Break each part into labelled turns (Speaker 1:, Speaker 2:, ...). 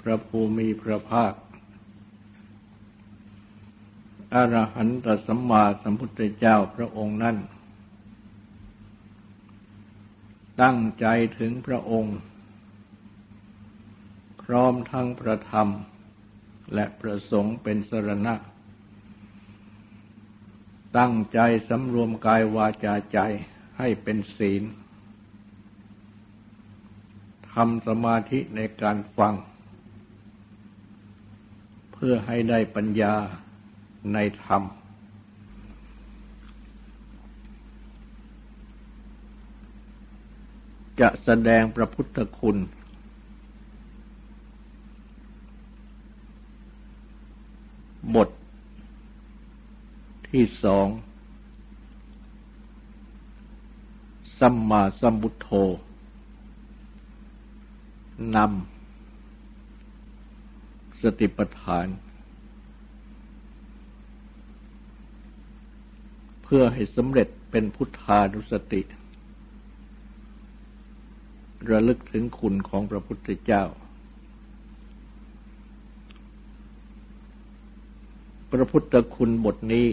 Speaker 1: พระภูมิพระภาค อรหันตสัมมาสัมพุทธเจ้าพระองค์นั้น ตั้งใจถึงพระองค์ พร้อมทั้งประธรรม และประสงค์เป็นสรณะ ตั้งใจสำรวมกายวาจาใจให้เป็นศีลทำสมาธิในการฟัง พื่อให้ได้ปัญญาในธรรม จะแสดงพระพุทธคุณ บทที่สองสัมมาสัมพุทโธนำ สติปัฏฐาน เพื่อให้สำเร็จเป็นพุทธานุสติ ระลึกถึงคุณของพระพุทธเจ้า พระพุทธคุณบทนี้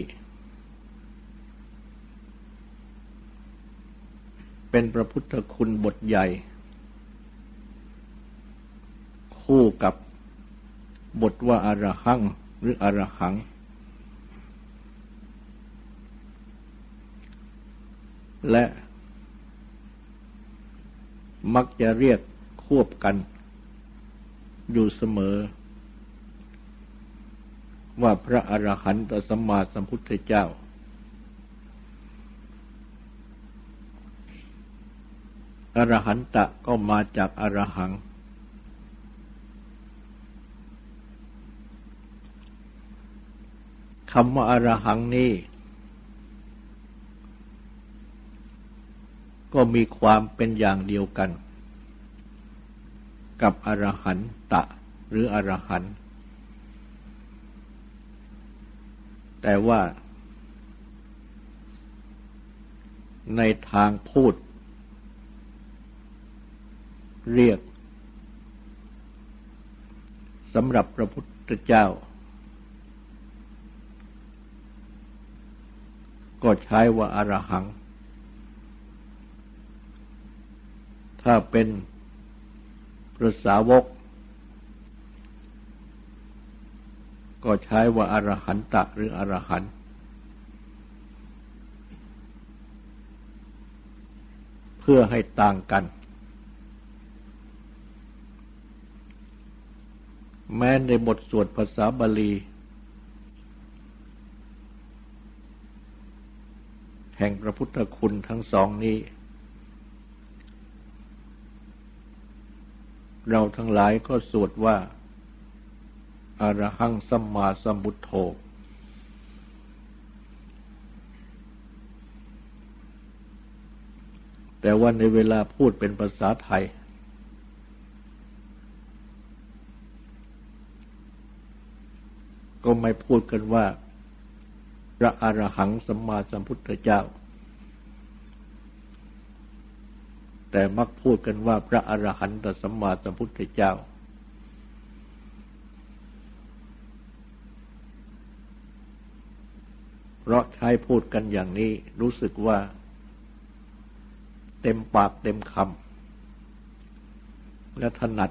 Speaker 1: เป็นพระพุทธคุณบทใหญ่ คู่กับ บทว่าอารหังหรืออรหัง และมักจะเรียกควบกัน อยู่เสมอ ว่าพระอรหันตสัมมาสัมพุทธเจ้า อรหันตะก็มาจากอรหัง คำว่าอรหังนี้ก็มีความเป็นอย่างเดียวกัน กับอรหันตะหรืออรหันต์แต่ว่าในทางพูด เรียกสำหรับพระพุทธเจ้า ก็ใช้ว่าอารหัง ถ้าเป็นพระสาวก ก็ใช้ว่าอารหันตะหรืออรหันเพื่อให้ต่างกัน แม้ในบทสวดภาษาบาลี แห่งพระพุทธคุณทั้งสองนี้ เราทั้งหลายก็สวดว่าอารหังสัมมาสัมุทโธแต่ว่าในเวลาพูดเป็นภาษาไทย ก็ไม่พูดกันว่า พระอรหังสัมมาสัมพุทธเจ้า แต่มักพูดกันว่าพระอรหันตสัมมาสัมพุทธเจ้า เพราะใช้พูดกันอย่างนี้รู้สึกว่า เต็มปากเต็มคำและถนัด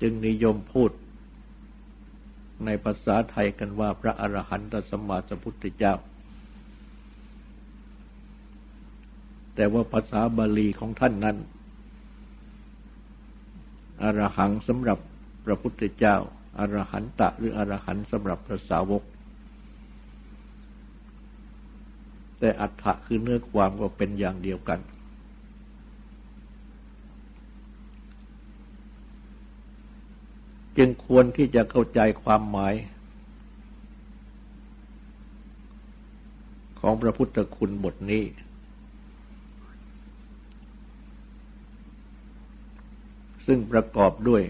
Speaker 1: จึงนิยมพูด ในภาษาไทยกันว่าพระอรหันตสัมมาสัมพุทธเจ้า แต่ว่าภาษาบาลีของท่านนั้น อรหังสำหรับพระพุทธเจ้า อรหันตะหรืออรหันสำหรับพระสาวก แต่อัฏฐะคือเนื้อความก็เป็นอย่างเดียวกัน จึงควรที่จะเข้าใจความหมาย ของพระพุทธคุณบทนี้ ซึ่งประกอบด้วย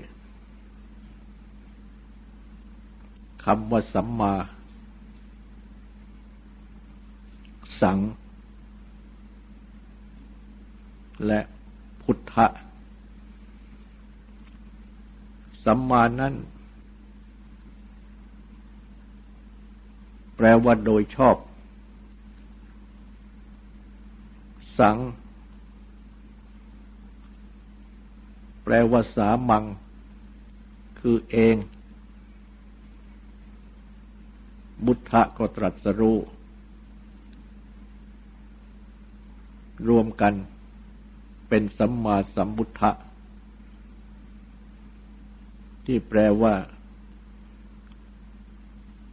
Speaker 1: คำว่าสัมมา สัง และพุทธะ สัมมานั้น แปลว่าโดยชอบ สัง แปลว่าสามัง คือเอง บุทธะก็ตรัสรู้ รวมกันเป็นสัมมาสัมบุทธะ ที่แปลว่า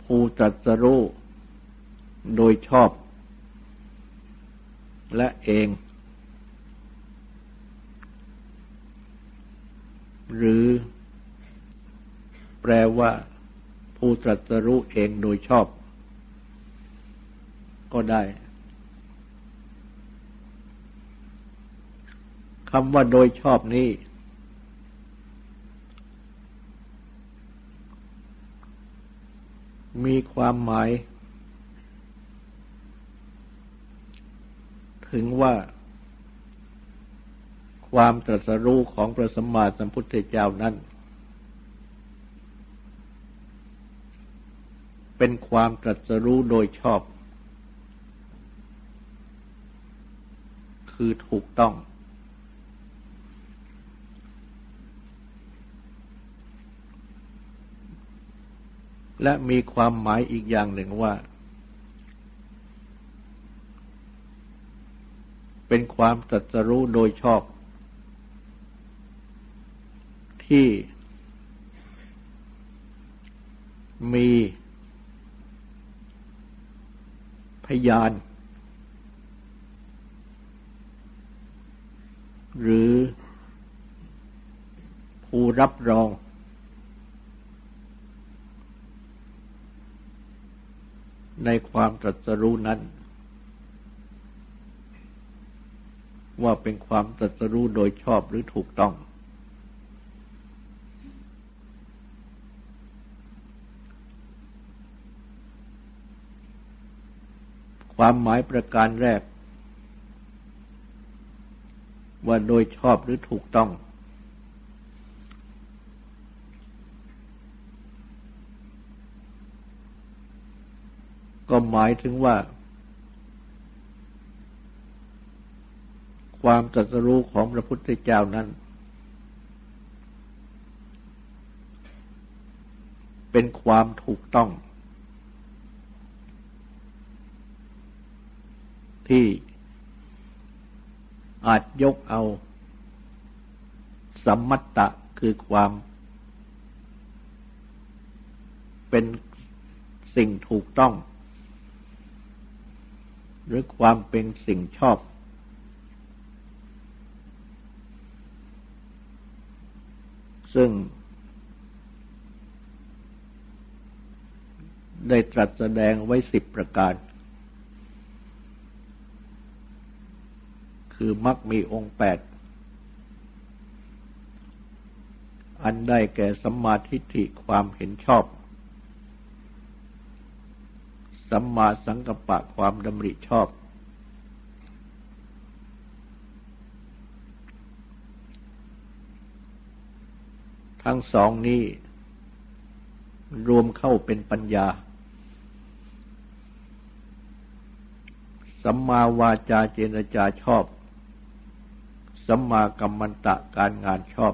Speaker 1: ผู้ตรัสรู้โดยชอบ และเอง หรือ แปลว่า ผู้ตรัสรู้เองโดยชอบ ก็ได้คำว่าโดยชอบนี้ มีความหมาย ถึงว่า ความตรัสรู้ของพระสัมมาสัมพุทธเจ้านั้น เป็นความตรัสรู้โดยชอบ คือถูกต้อง และมีความหมายอีกอย่างหนึ่งว่า เป็นความตรัสรู้โดยชอบ ที่มีพยาน หรือผู้รับรอง ในความตรัสรู้นั้น ว่าเป็นความตรัสรู้โดยชอบหรือถูกต้อง ความหมายประการแรก ว่าโดยชอบหรือถูกต้อง ก็หมายถึงว่า ความตรัสรู้ของพระพุทธเจ้านั้น เป็นความถูกต้อง ที่อาจยกเอาสัมมัตตะคือความเป็นสิ่งถูกต้อง หรือความเป็นสิ่งชอบ ซึ่ง ได้ตรัสแสดงไว้สิบประการ คือมักมีองค์แปด อันได้แก่สัมมาทิฏฐิความเห็นชอบ สัมมาสังกัปปะความดำริชอบ ทั้งสองนี้ รวมเข้าเป็นปัญญา สัมมาวาจาเจนจาชอบ สัมมากัมมันตะการงานชอบ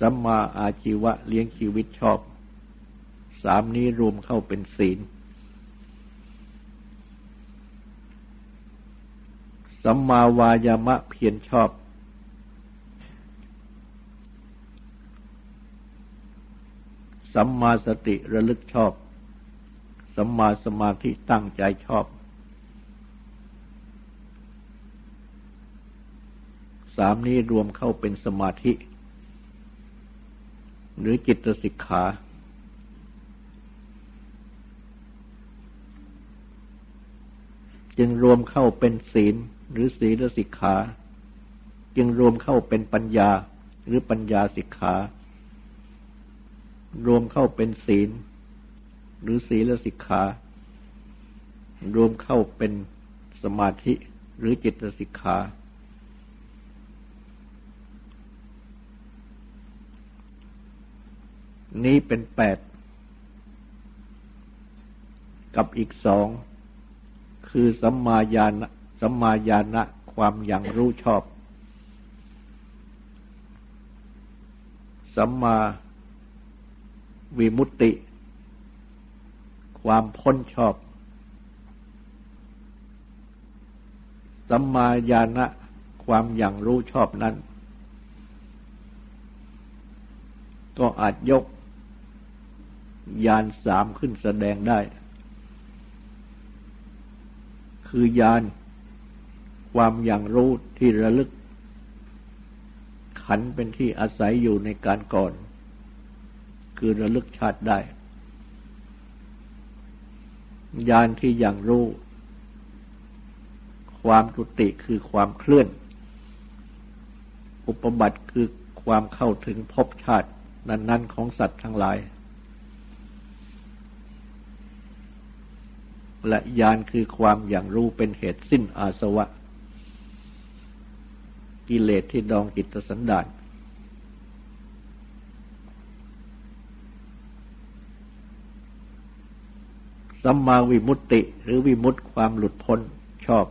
Speaker 1: สัมมาอาชีวะเลี้ยงชีวิตชอบ สามนี้รวมเข้าเป็นศีล สัมมาวายามะเพียรชอบ สัมมาสติระลึกชอบ สัมมาสมาธิตั้งใจชอบ สามนี้รวมเข้าเป็นสมาธิ หรือจิตสิกขา จึงรวมเข้าเป็นศีลหรือศีลสิกขา จึงรวมเข้าเป็นปัญญาหรือปัญญาสิกขา รวมเข้าเป็นศีล หรือศีลสิกขา รวมเข้าเป็นสมาธิหรือจิตสิกขา นี้เป็นแปดกับอีกสอง คือสัมมาญาณสัมมาญาณะความอย่างรู้ชอบ สัมมาวิมุตติ ความพ้นชอบ สัมมาญาณะความอย่างรู้ชอบนั้น ก็อาจยกยานสามขึ้นแสดงได้ คือยานความอย่างรู้ที่ระลึก ขันเป็นที่อาศัยอยู่ในการก่อน คือระลึกชาติได้ยานที่อย่างรู้ ความจุติคือความเคลื่อน อุปบัติคือความเข้าถึงภพชาตินั้น ๆ ของสัตว์ทั้งหลาย และญาณคือความอย่างรู้เป็นเหตุสิ้นอาสวะ กิเลสที่ดองจิตสันดานสัมมาวิมุตติหรือวิมุตติความหลุดพ้นชอบ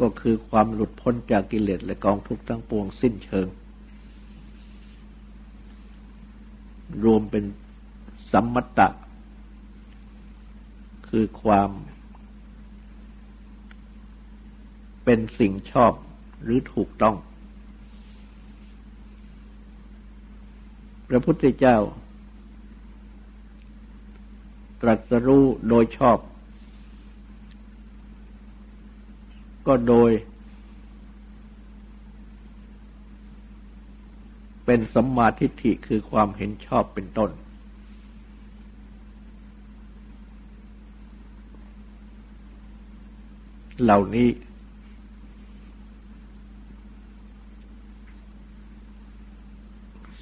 Speaker 1: ก็คือความหลุดพ้นจากกิเลสและกองทุกข์ทั้งปวงสิ้นเชิง รวมเป็นสัมมัตตะ คือความเป็นสิ่งชอบหรือถูกต้อง พระพุทธเจ้า ตรัสรู้โดยชอบ ก็โดย เป็นสัมมาทิฏฐิคือความเห็นชอบเป็นต้น เหล่านี้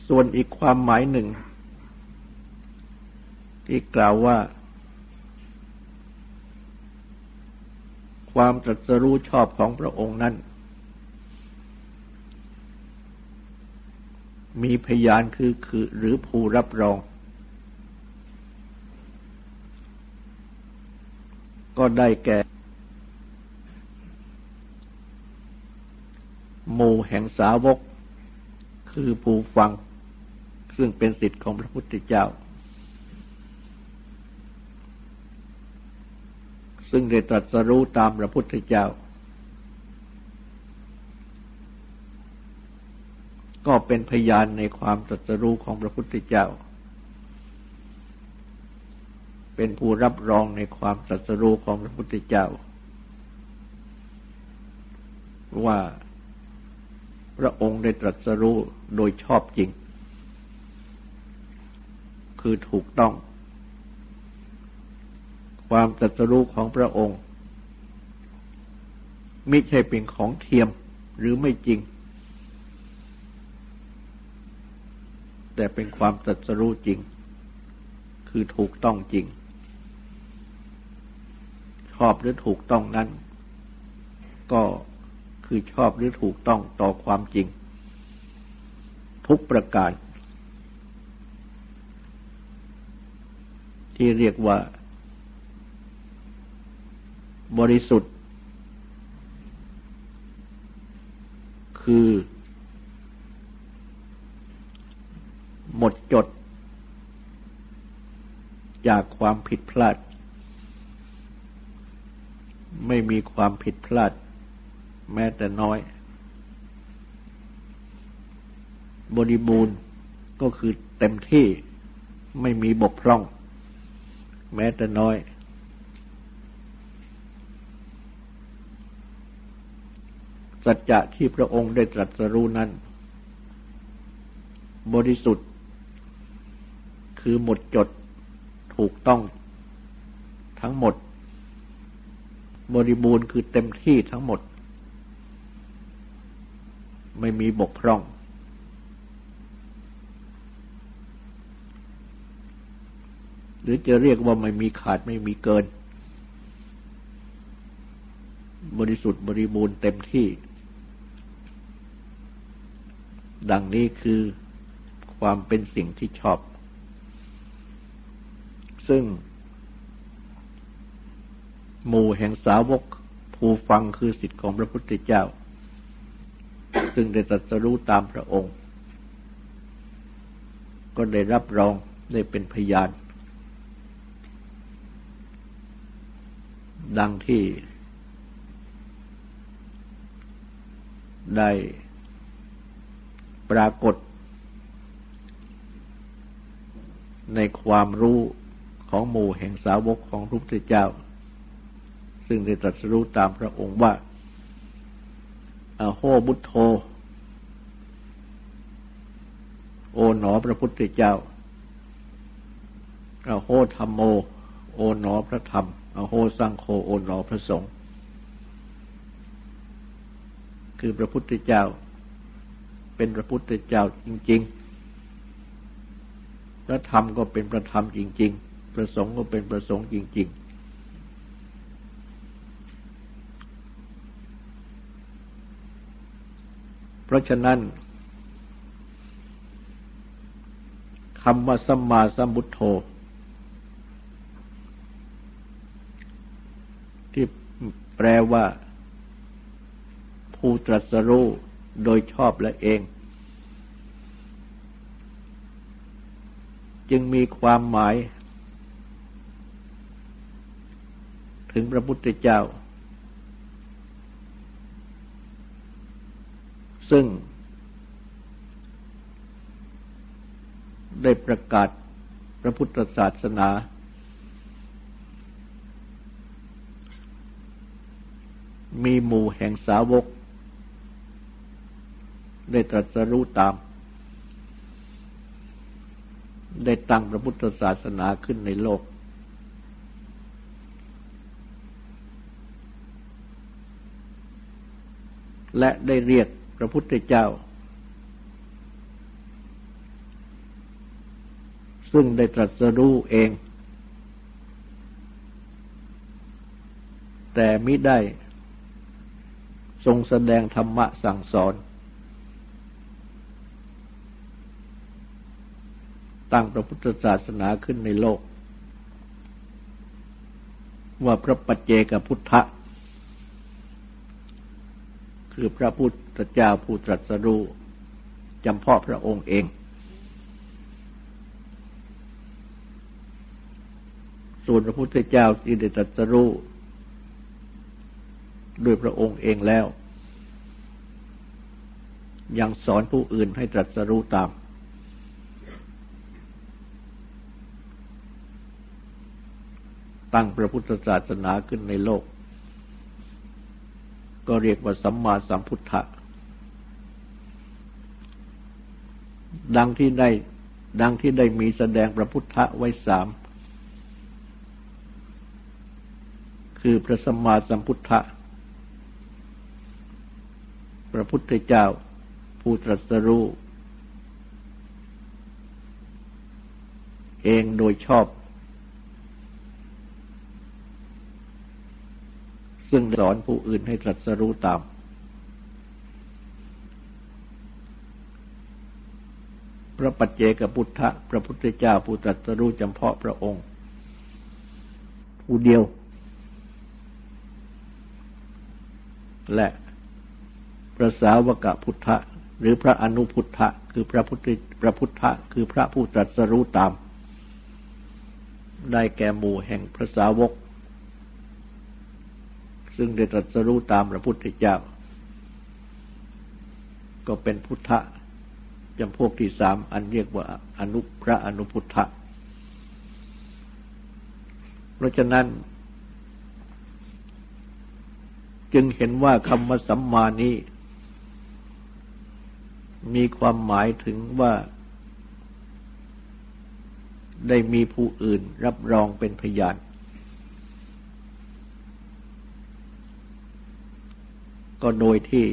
Speaker 1: ส่วนอีกความหมายหนึ่ง ที่กล่าวว่า ความตรัสรู้ชอบของพระองค์นั้น มีพยานคือคือหรือผู้รับรองก็ได้แก่ หมู่แห่งสาวก คือผู้ฟัง ซึ่งเป็นสิทธิ์ของพระพุทธเจ้า ซึ่งได้ตรัสรู้ตามพระพุทธเจ้า ก็เป็นพยานในความตรัสรู้ของพระพุทธเจ้า เป็นผู้รับรองในความตรัสรู้ของพระพุทธเจ้าว่า พระองค์ได้ตรัสรู้โดยชอบจริง คือถูกต้อง ความตรัสรู้ของพระองค์ไม่ใช่เป็นของเทียมหรือไม่จริง แต่เป็นความตรัสรู้จริง คือถูกต้องจริง ชอบหรือถูกต้องนั้น ก็ คือชอบหรือถูกต้องต่อความจริง ทุกประการ ที่เรียกว่า บริสุทธิ์ คือ หมดจด จากความผิดพลาดไม่มีความผิดพลาด แม้แต่น้อย บริบูรณ์ก็คือเต็มที่ไม่มีบกพร่อง แม้แต่น้อย สัจจะที่พระองค์ได้ตรัสรู้นั้น บริสุทธิ์คือหมดจดถูกต้องทั้งหมด บริบูรณ์คือเต็มที่ทั้งหมด ไม่มีบกพร่อง หรือจะเรียกว่าไม่มีขาดไม่มีเกิน บริสุทธิ์บริบูรณ์เต็มที่ ดังนี้คือความเป็นสิ่งที่ชอบ ซึ่ง หมู่แห่งสาวกผู้ฟังคือสิทธิของพระพุทธเจ้า ซึ่งได้ตรัสรู้ตามพระองค์ ก็ได้รับรองได้เป็นพยาน ดังที่ได้ปรากฏ ในความรู้ของหมู่แห่งสาวกของพระพุทธเจ้า ซึ่งได้ตรัสรู้ตามพระองค์ว่า อโหบุตโธ โอหนอพระพุทธเจ้าอาโหธรรมโม โอหนอพระธรรมอโหสังโฆโอหนอพระสงฆ์คือพระพุทธเจ้า เป็นพระพุทธเจ้าจริง ๆ พระธรรมก็เป็นพระธรรมจริง ๆ พระสงฆ์ก็เป็นพระสงฆ์จริง ๆเพ ราะฉะนั้นคำว่าสัมมาสัมพุทโธที่แปลว่า ผู้ตรัสรู้โดยชอบและเอง จึงมีความหมาย ถึงพระพุทธเจ้า ซึ่ง ได้ประกาศพระพุทธศาสนา มีหมู่แห่งสาวก ได้ตรัสรู้ตาม ได้ตั้งพระพุทธศาสนาขึ้นในโลกและได้เรียก พระพุทธเจ้า ซึ่งได้ตรัสรู้เอง แต่มิได้ ทรงแสดงธรรมะสั่งสอน ตั้งพระพุทธศาสนาขึ้นในโลก ว่าพระปัจเจกพุทธ คือพระพุทธเจ้าผู้ตรัสรู้จำเพาะพระองค์เอง ส่วนพระพุทธเจ้าที่ได้ตรัสรู้ด้วยพระองค์เองแล้ว ยังสอนผู้อื่นให้ตรัสรู้ตาม ตั้งพระพุทธศาสนาขึ้นในโลก ก็เรียกว่าสัมมาสัมพุทธะ ดังที่ได้ดังที่ได้มีแสดงพระพุทธะไว้สาม คือพระสัมมาสัมพุทธะ พระพุทธเจ้าผู้ตรัสรู้เองโดยชอบ ซึ่งสอนผู้อื่นให้ตรัสรู้ตาม พระปัจเจกพุทธะพระพุทธเจ้าผู้ตรัสรู้จำเพาะพระองค์ ผู้เดียว และพระสาวกพุทธะหรือพระอนุพุทธะคือพระพุทธพระพุทธะคือพระผู้ตรัสรู้ตาม ได้แก่หมู่แห่งพระสาวก ซึ่งได้ตรัสรู้ตามพระพุทธเจ้า ก็เป็นพุทธะจำพวกที่สามอันเรียกว่าอนุพระอนุพุทธะ เพราะฉะนั้น จึงเห็นว่าคำว่าสัมมานี้ มีความหมายถึงว่า ได้มีผู้อื่นรับรองเป็นพยาน ก็โดยที่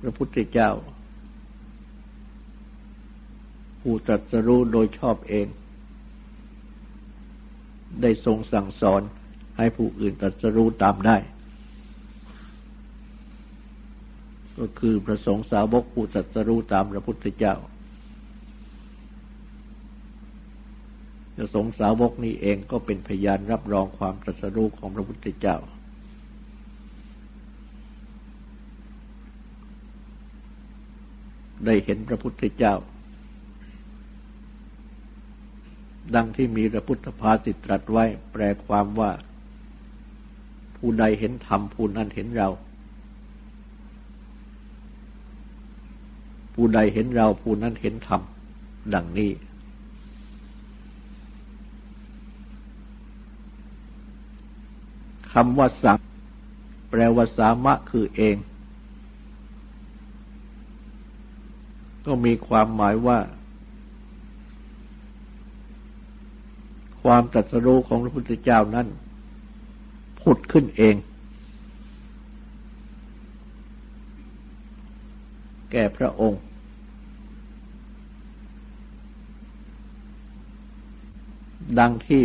Speaker 1: พระพุทธเจ้า ผู้ตรัสรู้โดยชอบเอง ได้ทรงสั่งสอนให้ผู้อื่นตรัสรู้ตามได้ ก็คือพระสงฆ์สาวกผู้ตรัสรู้ตามพระพุทธเจ้าพระสงฆ์สาวกนี้เองก็เป็นพยานรับรองความตรัสรู้ของพระพุทธเจ้า ได้เห็นพระพุทธเจ้า ดังที่มีพระพุทธภาษิตตรัสไว้แปลความว่า ผู้ใดเห็นธรรมผู้นั้นเห็นเรา ผู้ใดเห็นเราผู้นั้นเห็นธรรมดังนี้ คำว่าสักแปลว่าสามะคือเอง ก็มีความหมายว่า ความตรัสรู้ของพระพุทธเจ้านั้นผุดขึ้นเอง แก่พระองค์ ดังที่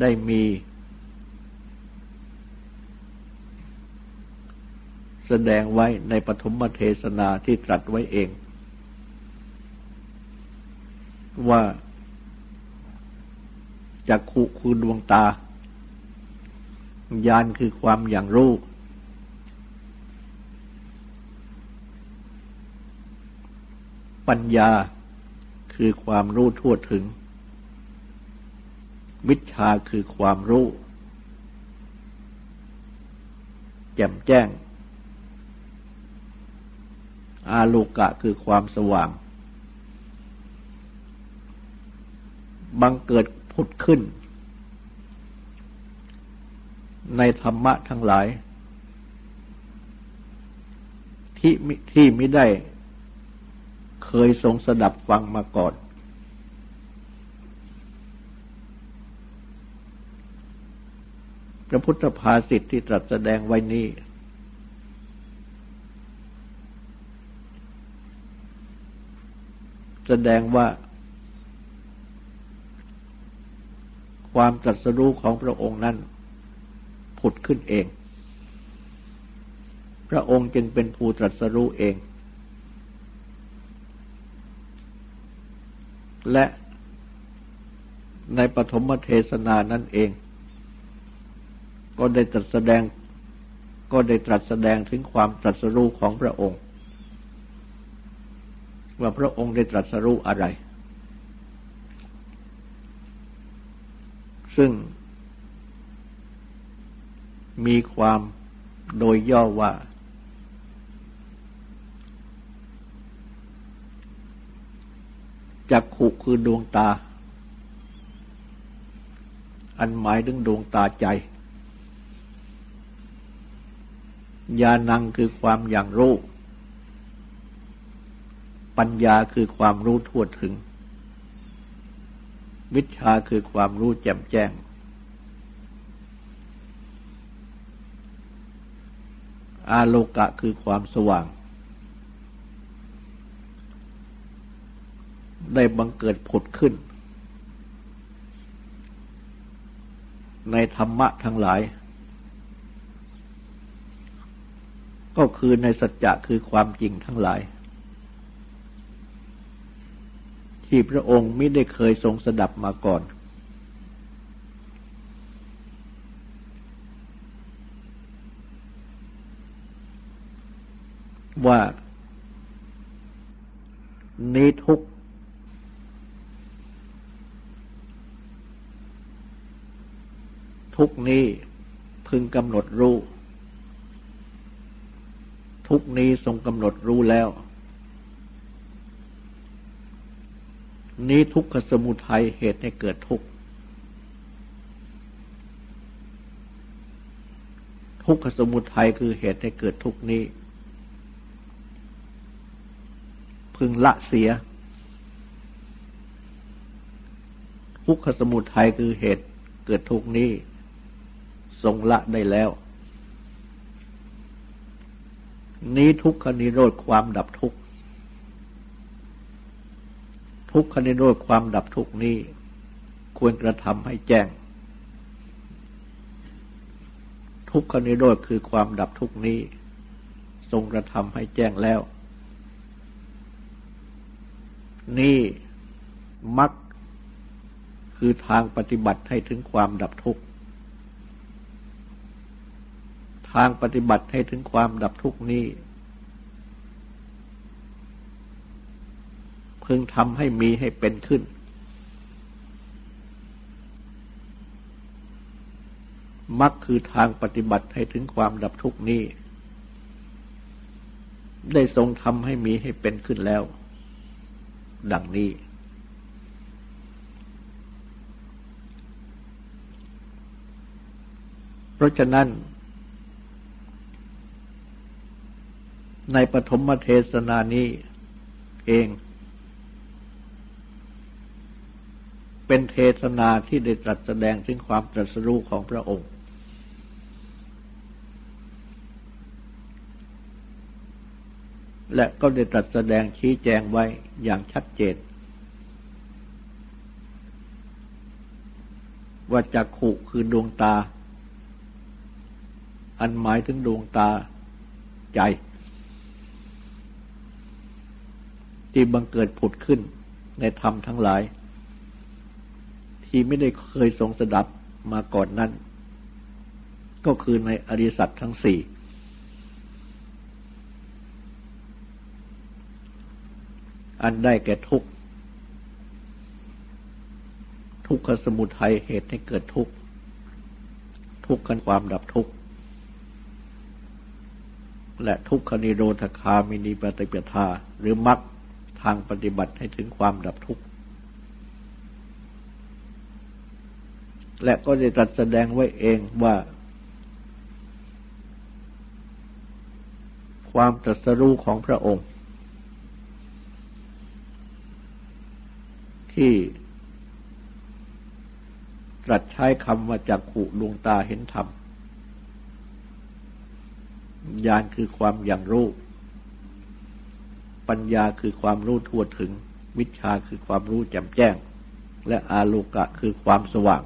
Speaker 1: ได้มี แสดงไว้ในปฐมเทศนาที่ตรัสไว้เอง ว่าจักขุคือดวงตา ญาณคือความอย่างรู้ปัญญาคือความรู้ทั่วถึง วิชาคือความรู้ แจ่มแจ้ง อาลูกะคือความสว่าง บังเกิดผุดขึ้น ในธรรมะทั้งหลาย ที่ที่ไม่ได้เคยทรงสดับฟังมาก่อน พระพุทธภาษิตที่ตรัสแสดงไว้นี้ แสดงว่า ความตรัสรู้ของพระองค์นั้นผุดขึ้นเอง พระองค์จึงเป็นผู้ตรัสรู้เอง และในปฐมเทศนานั่นเอง ก็ได้ตรัสแสดงก็ได้ตรัสแสดงถึงความตรัสรู้ของพระองค์ ว่าพระองค์ได้ตรัสรู้อะไร ซึ่งมีความโดยย่อว่า จักขุคือดวงตา อันหมายถึงดวงตาใจ ญาณังคือความอย่างรู้ ปัญญาคือความรู้ทั่วถึง วิชาคือความรู้แจ่มแจ้ง อาโลกะคือความสว่าง ได้บังเกิดผุดขึ้น ในธรรมะทั้งหลาย ก็คือในสัจจะคือความจริงทั้งหลาย ที่พระองค์ไม่ได้เคยทรงสดับมาก่อน ว่านี้ทุกทุกนี้พึงกำหนดรู้ ทุกนี้ทรงกำหนดรู้แล้ว นี้ทุกขสมุทัยเหตุให้เกิดทุกข์ทุกขสมุทัยคือเหตุให้เกิดทุกข์นี้ พึงละเสีย ทุกขสมุทัยคือเหตุเกิดทุกนี้ ทรงละได้แล้ว นี้ทุกขนิโรธความดับทุกข์ ทุกขนิโรธความดับทุกนี้ ควรกระทำให้แจ้ง ทุกขนิโรธคือความดับทุกนี้ ทรงกระทำให้แจ้งแล้ว นี่มักคือทางปฏิบัติให้ถึงความดับทุกข์ ทางปฏิบัติให้ถึงความดับทุกข์นี้ พึงทำให้มีให้เป็นขึ้น มักคือทางปฏิบัติให้ถึงความดับทุกนี้ ได้ทรงทำให้มีให้เป็นขึ้นแล้ว ดังนี้ เพราะฉะนั้น ในปฐมเทศนานี้เอง เป็นเทศนาที่ได้ตรัสแสดงถึงความตรัสรู้ของพระองค์ และก็ได้ตรัสแสดงชี้แจงไว้อย่างชัดเจน ว่าจักขุคือดวงตา อันหมายถึงดวงตาใจ ที่บังเกิดผุดขึ้นในธรรมทั้งหลาย ที่ไม่ได้เคยทรงสดับมาก่อนนั้น ก็คือในอริสัตทั้งสี่อันได้แก่ทุกข์ทุกขสมุทัยเหตุให้เกิดทุกข์ทุกขันความดับทุกข์และทุกขนิโรธคามินีปฏิปทา หรือมรรคทางปฏิบัติให้ถึงความดับทุกข์ และก็ได้ตรัสแสดงไว้เองว่า ความตรัสรู้ของพระองค์ ที่ตรัสใช้คำว่าจักขุดวงตาเห็นธรรมญาณคือความอย่างรู้ ปัญญาคือความรู้ทั่วถึง วิชาคือความรู้แจ่มแจ้ง และอาโลกะคือความสว่าง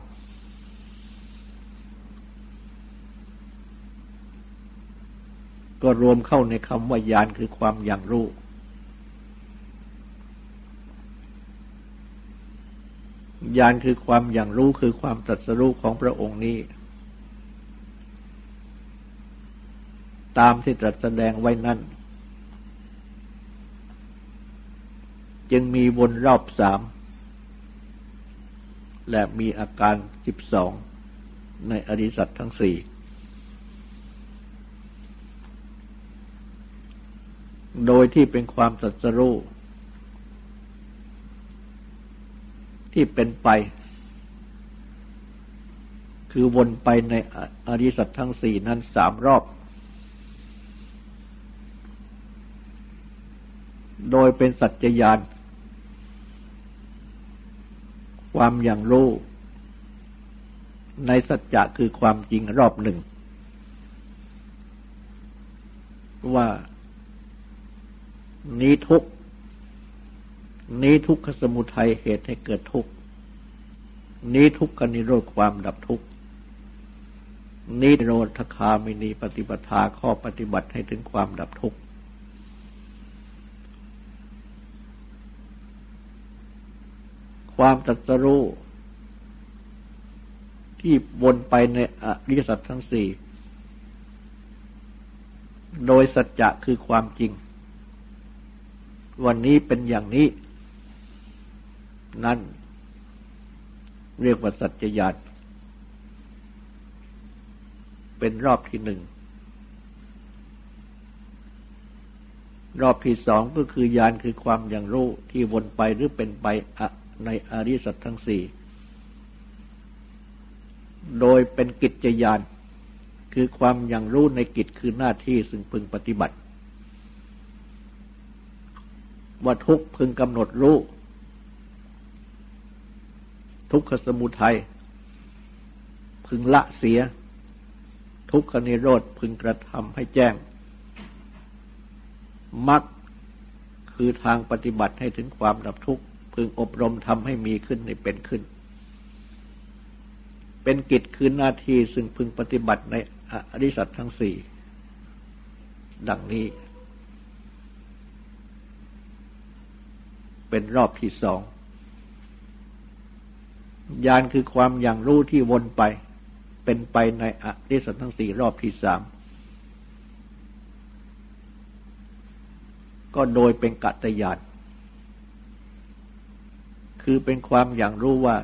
Speaker 1: ก็รวมเข้าในคำว่าญาณคือความอย่างรู้ญาณคือความอย่างรู้คือความตรัสรู้ของพระองค์นี้ ตามที่ตรัสแสดงไว้นั้นจึงมีวนรอบสาม และมีอาการสิบสองในอริสัตทั้งสี่ โดยที่เป็นความสัจรู้ที่เป็นไป คือวนไปในอริสัตทั้งสี่นั้นสามรอบ โดยเป็นสัจจญาณความอย่างรู้ ในสัจจะคือความจริงรอบหนึ่ง ว่า นี้ทุกนี้ทุกขสมุทัยเหตุให้เกิดทุกนี้ทุกขนิโรธความดับทุกนี้โรธคามินีปฏิปทาข้อปฏิบัติให้ถึงความดับทุกข์ความตรัสรู้ที่วนไปในอริยสัจทั้งสี่ โดยสัจจะคือความจริง วันนี้เป็นอย่างนี้ นั่น เรียกว่าสัจจญาณเป็นรอบที่หนึ่ง รอบที่สองก็คือยานคือความอย่างรู้ที่วนไปหรือเป็นไปในอริสัตทั้งสี่โดยเป็นกิจยานคือความอย่างรู้ในกิจคือหน้าที่ซึ่งพึงปฏิบัติ ว่าทุกพึงกำหนดรู้ ทุกขสมุทัยพึงละเสีย ทุกขนิโรธพึงกระทำให้แจ้งมักคือทางปฏิบัติให้ถึงความดับทุกข์พึงอบรมทำให้มีขึ้นในเป็นขึ้น เป็นกิจคือหน้าที่ซึ่งพึงปฏิบัติในอริสัตทั้งสี่ดังนี้ เป็นรอบที่สองญาณคือความอย่างรู้ที่วนไป เป็นไปในอริสัตทั้งสี่รอบที่สามก็โดยเป็นกัตยานคือเป็นความอย่างรู้ว่า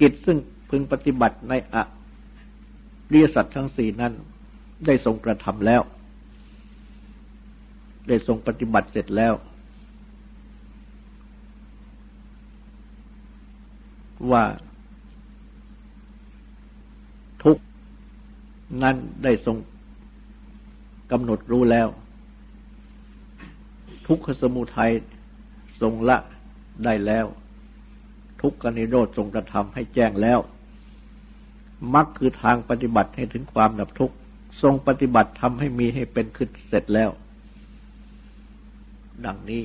Speaker 1: กิจซึ่งพึงปฏิบัติในอะเรียสัตว์ทั้งสี่นั้น ได้ทรงกระทำแล้ว ได้ทรงปฏิบัติเสร็จแล้ว ว่าทุกนั้นได้ทรงกำหนดรู้แล้ว ทุกขสมุทัยทรงละได้แล้ว ทุกขนิโรธทรงกระทำให้แจ้งแล้วมรรคคือทางปฏิบัติให้ถึงความดับทุกข์ ทรงปฏิบัติทำให้มีให้เป็นขึ้นเสร็จแล้ว ดังนี้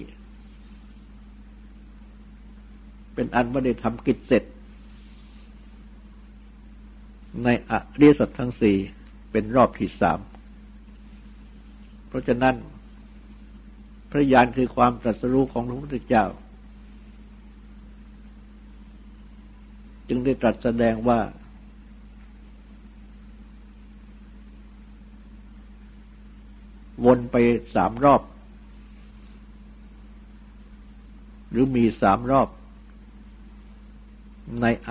Speaker 1: เป็นอันไม่ได้ทำกิจเสร็จ ในอริยสัจทั้งสี่เป็นรอบที่สาม เพราะฉะนั้น พระญาณคือความตรัสรู้ของพระพุทธเจ้า จึงได้ตรัสแสดงว่า วนไปสามรอบ หรือมีสามรอบ ในอ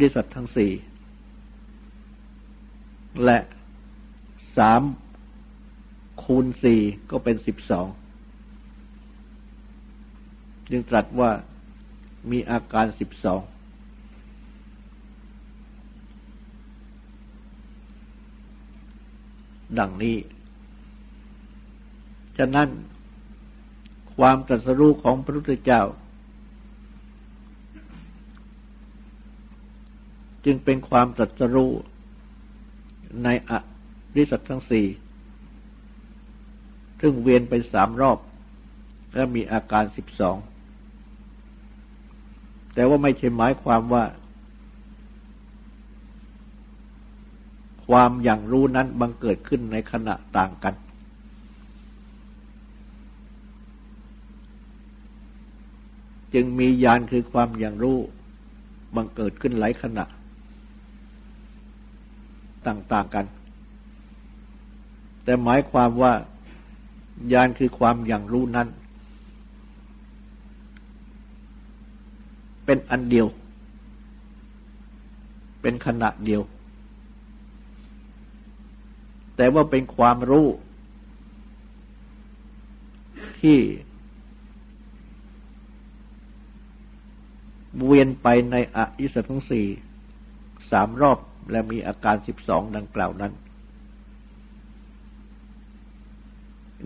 Speaker 1: ริสัตทั้งสี่และสามคูณสี่ก็เป็นสิบสองจึงตรัสว่ามีอาการสิบสองดังนี้ ฉะนั้นความตรัสรู้ของพระพุทธเจ้า จึงเป็นความตรัสรู้ในอริสัตทั้งสี่ซึ่งเวียนไปสามรอบ และมีอาการสิบสอง แต่ว่าไม่ใช่หมายความว่า ความอย่างรู้นั้นบังเกิดขึ้นในขณะต่างกัน จึงมียานคือความอย่างรู้บังเกิดขึ้นหลายขณะ ต่าง ๆกัน แต่หมายความว่ายานคือความอย่างรู้นั้น เป็นอันเดียว เป็นขณะเดียว แต่ว่าเป็นความรู้ ที่เวียนไปในออิสทั้งสี่สามรอบ และมีอาการสิบสองดังกล่าวนั้น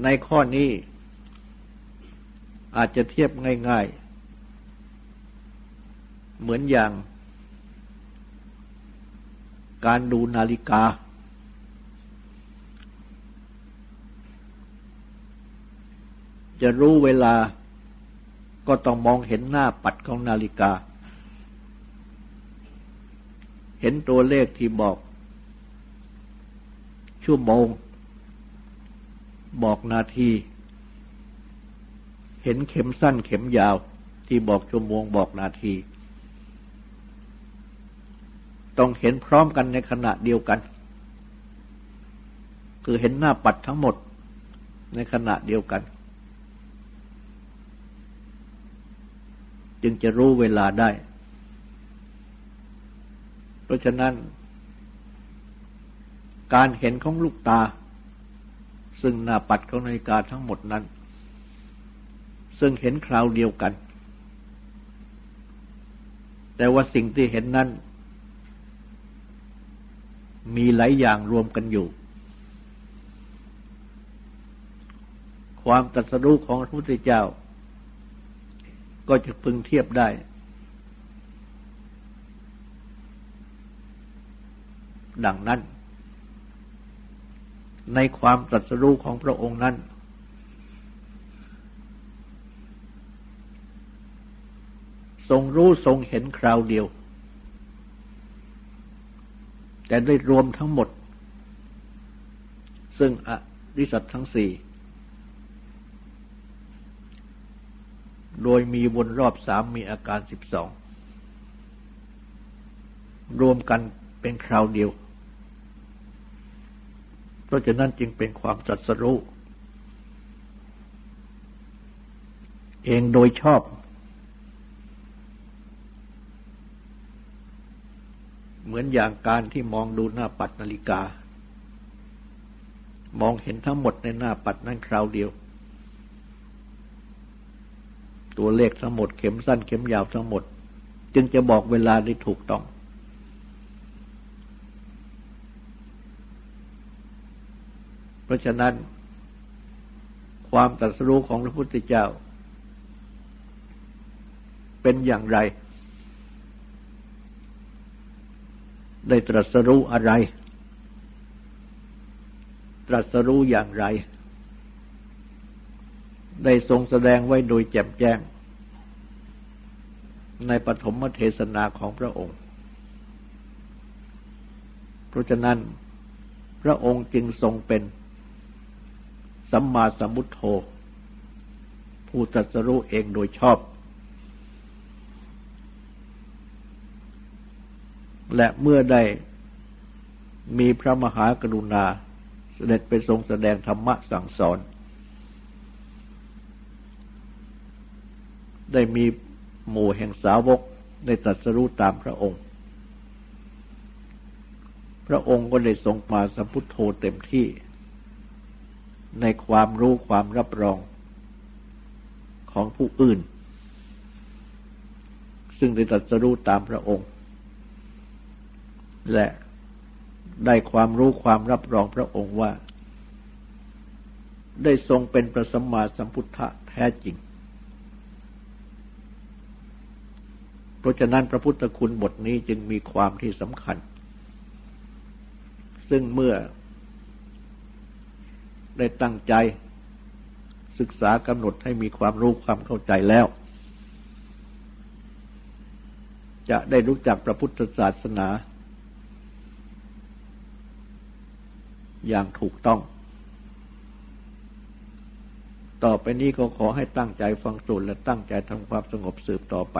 Speaker 1: ในข้อนี้อาจจะเทียบง่ายๆ เหมือนอย่าง การดูนาฬิกา จะรู้เวลาก็ต้องมองเห็นหน้าปัดของนาฬิกา เห็นตัวเลขที่บอก ชั่วโมง บอกนาที เห็นเข็มสั้นเข็มยาวที่บอกชั่วโมงบอกนาที ต้องเห็นพร้อมกันในขณะเดียวกัน คือเห็นหน้าปัดทั้งหมดในขณะเดียวกัน จึงจะรู้เวลาได้ ราะฉะนั้น การเห็นของลูกตา ซึ่งหน้าปัดของนาฬิกาทั้งหมดนั้น ซึ่งเห็นคราวเดียวกัน แต่ว่าสิ่งที่เห็นนั้น มีหลายอย่างรวมกันอยู่ ความตรัสรู้ของพระพุทธเจ้า ก็จะพึงเทียบได้ ดังนั้น ในความตรัสรู้ของพระองค์นั้น ทรงรู้ทรงเห็นคราวเดียว แต่ได้รวมทั้งหมด ซึ่งอริสัตทั้งสี่โดยมีวนรอบสามมีอาการสิบสอง รวมกันเป็นคราวเดียว ราะฉะนั้นจึงเป็นความจัดสรู้เองโดยชอบ เหมือนอย่างการที่มองดูหน้าปัดนาฬิกา มองเห็นทั้งหมดในหน้าปัดนั่นคราวเดียว ตัวเลขทั้งหมดเข็มสั้นเข็มยาวทั้งหมด จึงจะบอกเวลาได้ถูกต้อง เพ ราะฉะนั้น ความตรัสรู้ของพระพุทธเจ้า เป็นอย่างไร ได้ตรัสรู้อะไร ตรัสรู้อย่างไร ได้ทรงแสดงไว้โดยแจ่มแจ้ง ในปฐมเทศนาของพระองค์ เพราะฉะนั้นพระองค์จึงทรงเป็น สัมมาสัมพุทโธ ผู้ตรัสรู้เองโดยชอบ และเมื่อได้มีพระมหากรุณาเสด็จไปทรงแสดงธรรมะสั่งสอน ได้มีหมู่แห่งสาวกได้ตรัสรู้ตามพระองค์ พระองค์ก็ได้ทรงมาสัมพุทโธเต็มที่ ในความรู้ความรับรองของผู้อื่น ซึ่งได้ตรัสรู้ตามพระองค์ และได้ความรู้ความรับรองพระองค์ว่า ได้ทรงเป็นพระสัมมาสัมพุทธะแท้จริง เพราะฉะนั้นพระพุทธคุณบทนี้จึงมีความที่สำคัญ ซึ่งเมื่อ ได้ตั้งใจ ศึกษากำหนดให้มีความรู้ความเข้าใจแล้ว จะได้รู้จักพระพุทธศาสนา อย่างถูกต้อง ต่อไปนี้ก็ขอให้ตั้งใจฟังสูตรและตั้งใจทำความสงบสืบต่อไป